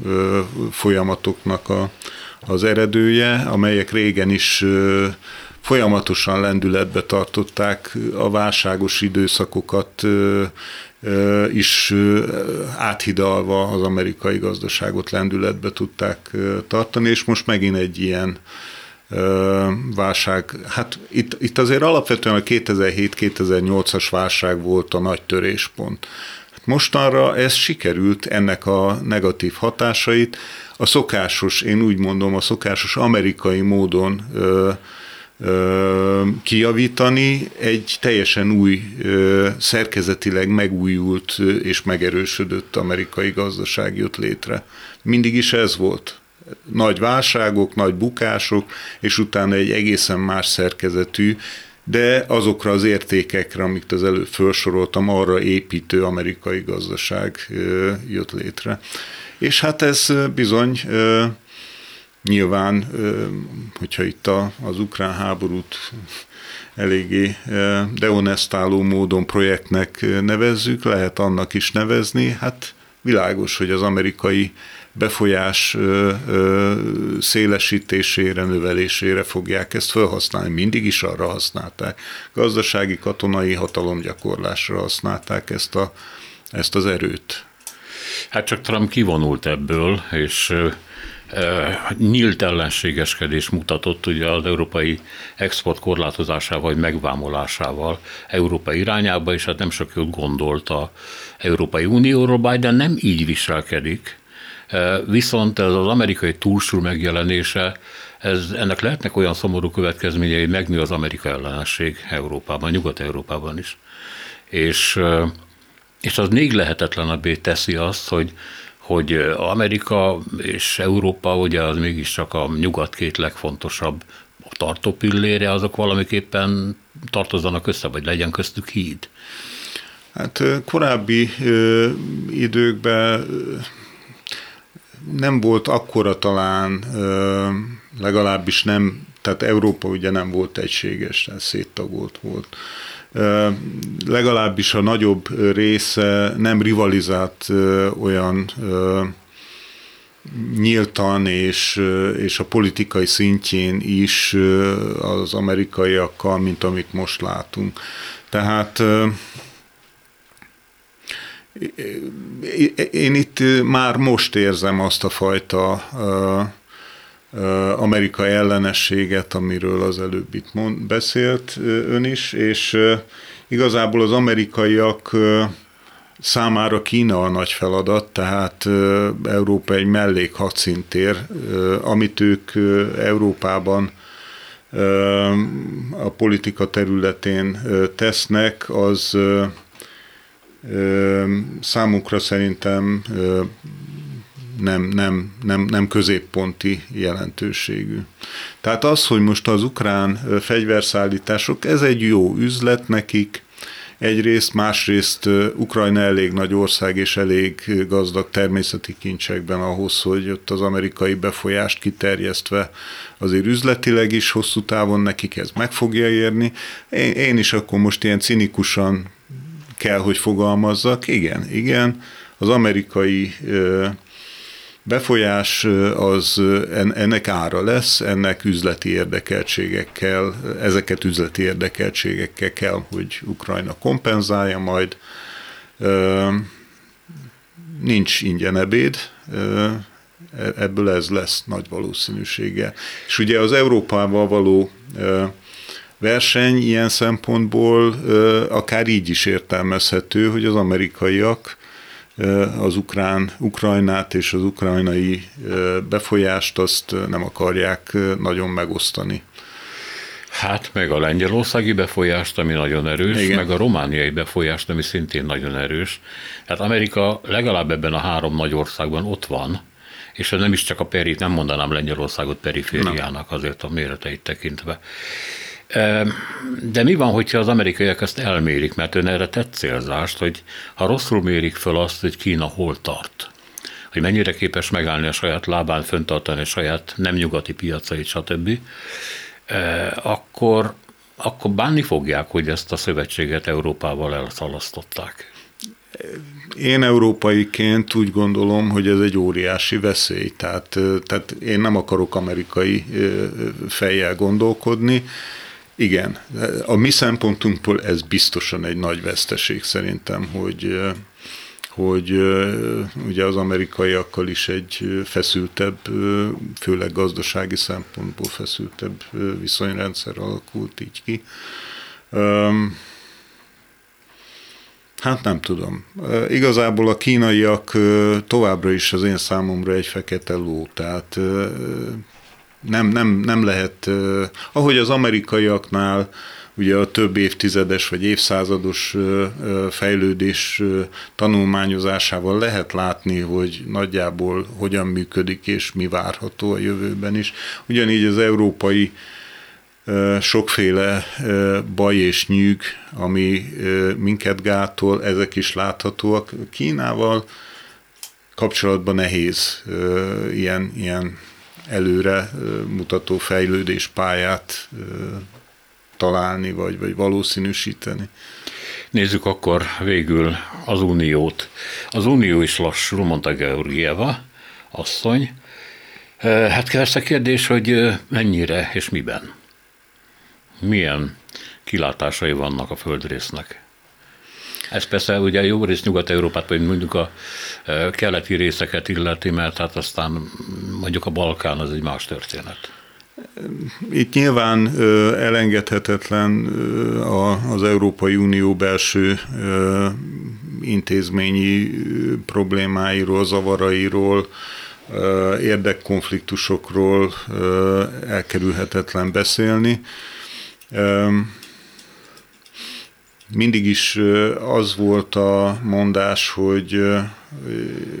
Speaker 2: folyamatoknak a, az eredője, amelyek régen is folyamatosan lendületbe tartották a válságos időszakokat is áthidalva az amerikai gazdaságot lendületbe tudták tartani, és most megint egy ilyen válság. Hát itt, itt azért alapvetően a 2007-2008-as válság volt a nagy töréspont. Hát mostanra ez sikerült, ennek a negatív hatásait a szokásos, én úgy mondom, a szokásos amerikai módon ö, ö, kijavítani, egy teljesen új, ö, szerkezetileg megújult és megerősödött amerikai gazdaság jött létre. Mindig is ez volt nagy válságok, nagy bukások, és utána egy egészen más szerkezetű, de azokra az értékekre, amit az előbb felsoroltam, arra építő amerikai gazdaság jött létre. És hát ez bizony nyilván, hogyha itt az ukrán háborút eléggé deonestáló módon projektnek nevezzük, lehet annak is nevezni, hát világos, hogy az amerikai befolyás szélesítésére, növelésére fogják ezt felhasználni. Mindig is arra használták. Gazdasági, katonai hatalomgyakorlásra használták ezt, a, ezt az erőt.
Speaker 1: Hát csak Trump kivonult ebből, és nyílt ellenségeskedés mutatott ugye az európai export korlátozásával vagy megvámolásával Európa irányába, és hát nem sok jót gondolt a Európai Unióról, Biden nem így viselkedik, viszont ez az amerikai túlsúly megjelenése, ez, ennek lehetnek olyan szomorú következményei, megnő az amerikai ellenesség Európában, Nyugat-Európában is. És, és az még lehetetlenebbé teszi azt, hogy hogy Amerika és Európa, ugye az mégiscsak a nyugat két legfontosabb tartó pillére, azok valamiképpen tartozzanak össze, vagy legyen köztük híd.
Speaker 2: Hát korábbi ö, időkben nem volt akkora talán, legalábbis nem, tehát Európa ugye nem volt egységes, tehát széttagolt volt legalábbis a nagyobb része nem rivalizált olyan nyíltan és, és a politikai szintjén is az amerikaiakkal, mint amit most látunk. Tehát én itt már most érzem azt a fajta Amerika ellenességet, amiről az előbb itt mond, beszélt ön is, és igazából az amerikaiak számára Kína a nagy feladat, tehát Európa egy mellék hadszintér, amit ők Európában a politika területén tesznek, az számukra szerintem nem, nem, nem, nem középponti jelentőségű. Tehát az, hogy most az ukrán fegyverszállítások, ez egy jó üzlet nekik, egyrészt, másrészt Ukrajna elég nagy ország és elég gazdag természeti kincsekben ahhoz, hogy ott az amerikai befolyást kiterjesztve azért üzletileg is hosszú távon nekik ez meg fogja érni. Én, én is akkor most ilyen cinikusan kell, hogy fogalmazzak. Igen, igen, az amerikai befolyás az ennek ára lesz, ennek üzleti érdekeltségekkel, ezeket üzleti érdekeltségekkel kell, hogy Ukrajna kompenzálja majd. Nincs ingyen ebéd, e, ebből ez lesz nagy valószínűsége. És ugye az Európával való verseny ilyen szempontból akár így is értelmezhető, hogy az amerikaiak az ukrán, Ukrajnát és az ukrajnai befolyást azt nem akarják nagyon megosztani.
Speaker 1: Hát meg a lengyelországi befolyást, ami nagyon erős, Igen. meg a romániai befolyást, ami szintén nagyon erős. Hát Amerika legalább ebben a három nagy országban ott van, és nem is csak a peri, nem mondanám Lengyelországot perifériának azért a méreteit tekintve. De mi van, hogyha az amerikaiak ezt elmérik, mert ön erre tett célzást, hogy ha rosszul mérik föl azt, hogy Kína hol tart, hogy mennyire képes megállni a saját lábán, föntartani a saját nem nyugati piacait, stb., akkor, akkor bánni fogják, hogy ezt a szövetséget Európával elszalasztották.
Speaker 2: Én európaiként úgy gondolom, hogy ez egy óriási veszély. Tehát, tehát én nem akarok amerikai fejjel gondolkodni. Igen, a mi szempontunkból ez biztosan egy nagy veszteség szerintem, hogy hogy ugye az amerikaiakkal is egy feszültebb, főleg gazdasági szempontból feszültebb viszonyrendszer alakult így ki. Hát nem tudom. Igazából a kínaiak továbbra is az én számomra egy fekete ló, tehát nem, nem, nem lehet, ahogy az amerikaiaknál ugye a több évtizedes vagy évszázados fejlődés tanulmányozásával lehet látni, hogy nagyjából hogyan működik és mi várható a jövőben is. Ugyanígy az európai sokféle baj és nyűg, ami minket gátol, ezek is láthatóak. Kínával kapcsolatban nehéz ilyen, ilyen előre mutató fejlődés pályát találni, vagy, vagy valószínűsíteni.
Speaker 1: Nézzük akkor végül az Uniót. Az Unió is lassú, mondta Georgieva asszony. Hát persze kérdés, hogy mennyire és miben? Milyen kilátásai vannak a földrésznek? Ez persze ugye jó rész Nyugat-Európát, vagy mondjuk a keleti részeket illeti, mert hát aztán mondjuk a Balkán az egy más történet.
Speaker 2: Itt nyilván elengedhetetlen az Európai Unió belső intézményi problémáiról, zavarairól, érdekkonfliktusokról elkerülhetetlen beszélni. Mindig is az volt a mondás, hogy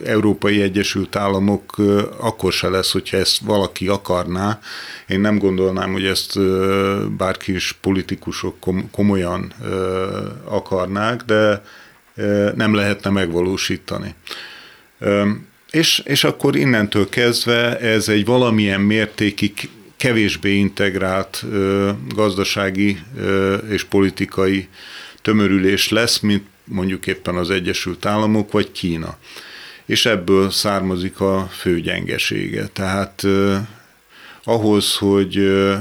Speaker 2: Európai Egyesült Államok akkor se lesz, hogyha ezt valaki akarná. Én nem gondolnám, hogy ezt bárki is politikusok komolyan akarnák, de nem lehetne megvalósítani. És, és akkor innentől kezdve ez egy valamilyen mértékig kevésbé integrált gazdasági és politikai tömörülés lesz, mint mondjuk éppen az Egyesült Államok vagy Kína. És ebből származik a fő gyengesége. Tehát eh, ahhoz, hogy eh,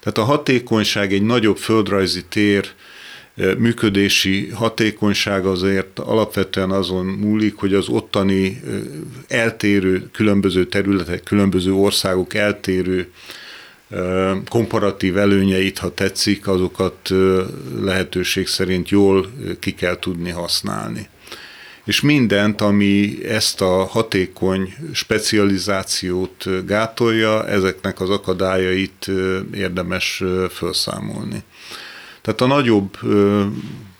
Speaker 2: tehát a hatékonyság egy nagyobb földrajzi tér működési hatékonyság azért alapvetően azon múlik, hogy az ottani eltérő különböző területek, különböző országok eltérő komparatív előnyeit, ha tetszik, azokat lehetőség szerint jól ki kell tudni használni. És mindent, ami ezt a hatékony specializációt gátolja, ezeknek az akadályait érdemes felszámolni. Tehát a nagyobb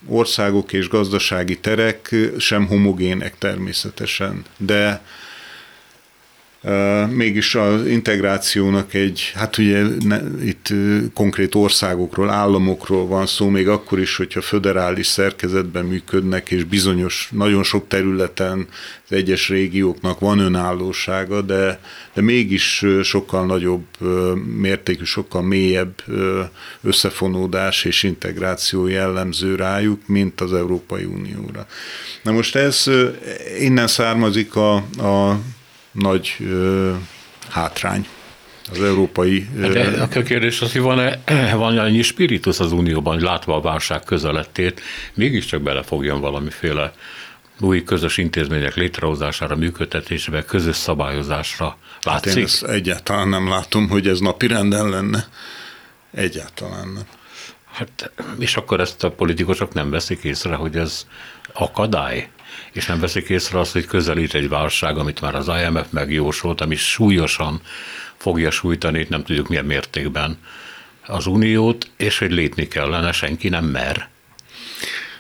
Speaker 2: országok és gazdasági terek sem homogének természetesen, de mégis az integrációnak egy, hát ugye ne, itt konkrét országokról, államokról van szó, még akkor is, hogyha föderális szerkezetben működnek, és bizonyos, nagyon sok területen az egyes régióknak van önállósága, de, de mégis sokkal nagyobb mértékű, sokkal mélyebb összefonódás és integráció jellemző rájuk, mint az Európai Unióra. Na most ez innen származik a, a nagy ö, hátrány az európai...
Speaker 1: De a kérdés az, hogy van-e, van annyi spiritus az Unióban, látva a válság közelettét, mégiscsak belefogjon valamiféle új közös intézmények létrehozására, működtetésébe, közös szabályozásra. Látszik? Hát én
Speaker 2: ezt egyáltalán nem látom, hogy ez napi renden lenne. Egyáltalán nem.
Speaker 1: Hát, és akkor ezt a politikusok nem veszik észre, hogy ez akadály? És nem veszik észre azt, hogy közelít egy válság, amit már az IMF megjósolt, ami súlyosan fogja sújtani, nem tudjuk milyen mértékben az uniót, és hogy lépni kellene, senki nem mer.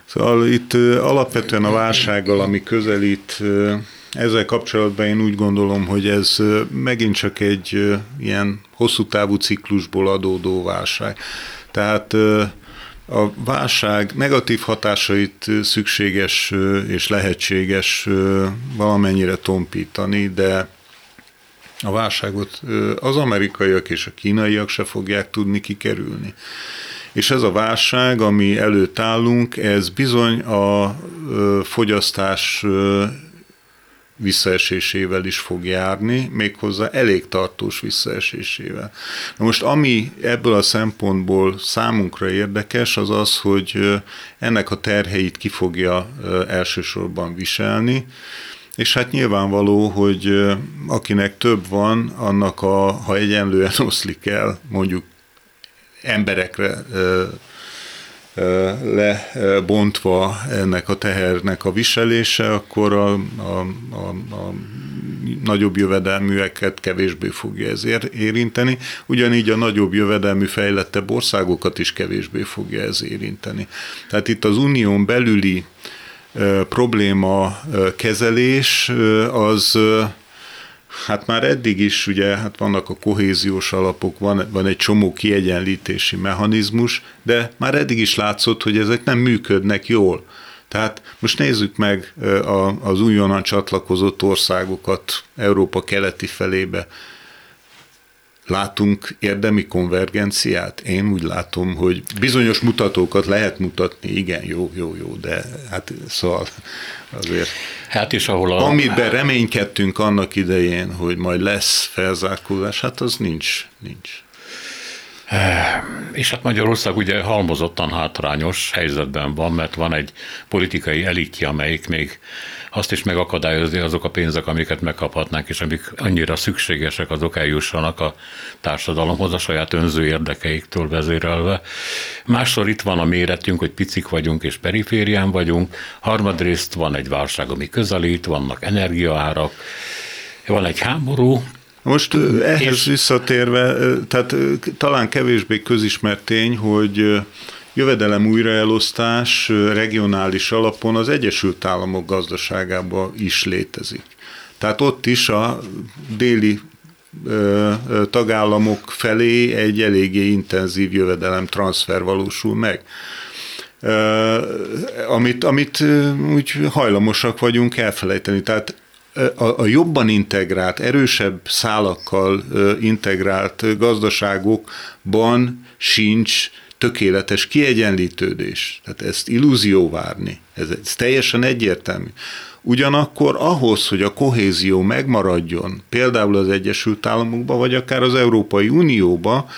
Speaker 2: Szóval itt alapvetően a válsággal, ami közelít, ezzel kapcsolatban én úgy gondolom, hogy ez megint csak egy ilyen hosszú távú ciklusból adódó válság. Tehát a válság negatív hatásait szükséges és lehetséges valamennyire tompítani, de a válságot az amerikaiak és a kínaiak se fogják tudni kikerülni. És ez a válság, ami előtt állunk, ez bizony a fogyasztás visszaesésével is fog járni, méghozzá elég tartós visszaesésével. Na most ami ebből a szempontból számunkra érdekes, az az, hogy ennek a terheit ki fogja elsősorban viselni, és hát nyilvánvaló, hogy akinek több van, annak a, ha egyenlően oszlik el, mondjuk emberekre lebontva ennek a tehernek a viselése, akkor a, a, a, a nagyobb jövedelműeket kevésbé fogja ez érinteni, ugyanígy a nagyobb jövedelmű fejlettebb országokat is kevésbé fogja ez érinteni. Tehát itt az unión belüli probléma kezelés az Hát már eddig is ugye hát vannak a kohéziós alapok, van, van egy csomó kiegyenlítési mechanizmus, de már eddig is látszott, hogy ezek nem működnek jól. Tehát most nézzük meg az újonnan csatlakozott országokat Európa keleti felébe. Látunk érdemi konvergenciát? Én úgy látom, hogy bizonyos mutatókat lehet mutatni, igen, jó, jó, jó, de hát szóval azért. Hát is ahol a... Amiben reménykedtünk annak idején, hogy majd lesz felzárkózás, hát az nincs, nincs.
Speaker 1: És hát Magyarország ugye halmozottan hátrányos helyzetben van, mert van egy politikai elitje, amelyik még azt is megakadályozni azok a pénzek, amiket megkaphatnánk, és amik annyira szükségesek, azok eljussanak a társadalomhoz a saját önző érdekeiktől vezérelve. Másszor itt van a méretünk, hogy picik vagyunk és periférián vagyunk, harmadrészt van egy válság, ami közelít, vannak energiaárak, van egy háború,
Speaker 2: most ehhez és... visszatérve, tehát talán kevésbé közismert tény, hogy jövedelem újraelosztás regionális alapon az Egyesült Államok gazdaságában is létezik. Tehát ott is a déli tagállamok felé egy eléggé intenzív jövedelem transfer valósul meg. Amit, amit úgy hajlamosak vagyunk elfelejteni. Tehát a, a jobban integrált, erősebb szálakkal integrált gazdaságokban sincs tökéletes kiegyenlítődés. Tehát ezt illúzió várni, ez, ez teljesen egyértelmű. Ugyanakkor ahhoz, hogy a kohézió megmaradjon, például az Egyesült Államokban, vagy akár az Európai Unióba,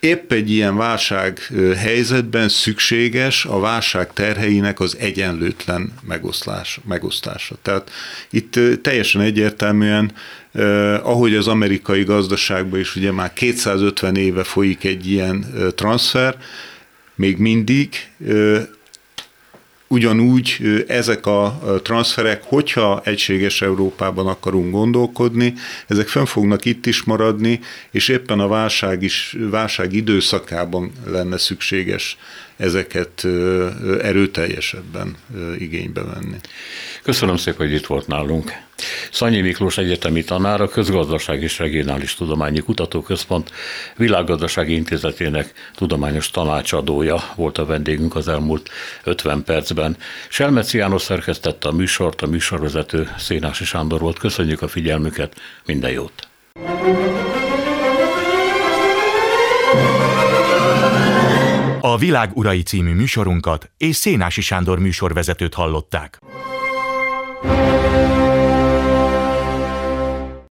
Speaker 2: épp egy ilyen válság helyzetben szükséges a válság terheinek az egyenlőtlen megoszlás, megosztása. Tehát itt teljesen egyértelműen, ahogy az amerikai gazdaságban is ugye már 250 éve folyik egy ilyen transfer, még mindig Ugyanúgy ezek a transferek, hogyha egységes Európában akarunk gondolkodni, ezek fenn fognak itt is maradni, és éppen a válság, is, válság időszakában lenne szükséges ezeket erőteljesebben igénybe venni.
Speaker 1: Köszönöm szépen, hogy itt volt nálunk. Szanyi Miklós egyetemi tanár, a Közgazdaság és Regionális Tudományi Kutatóközpont Világgazdasági Intézetének tudományos tanácsadója volt a vendégünk az elmúlt 50 percben. Selmeci János szerkesztette a műsort, a műsorvezető Szénási Sándor volt. Köszönjük a figyelmüket, minden jót!
Speaker 3: A Világ Urai című műsorunkat és Szénási Sándor műsorvezetőt hallották.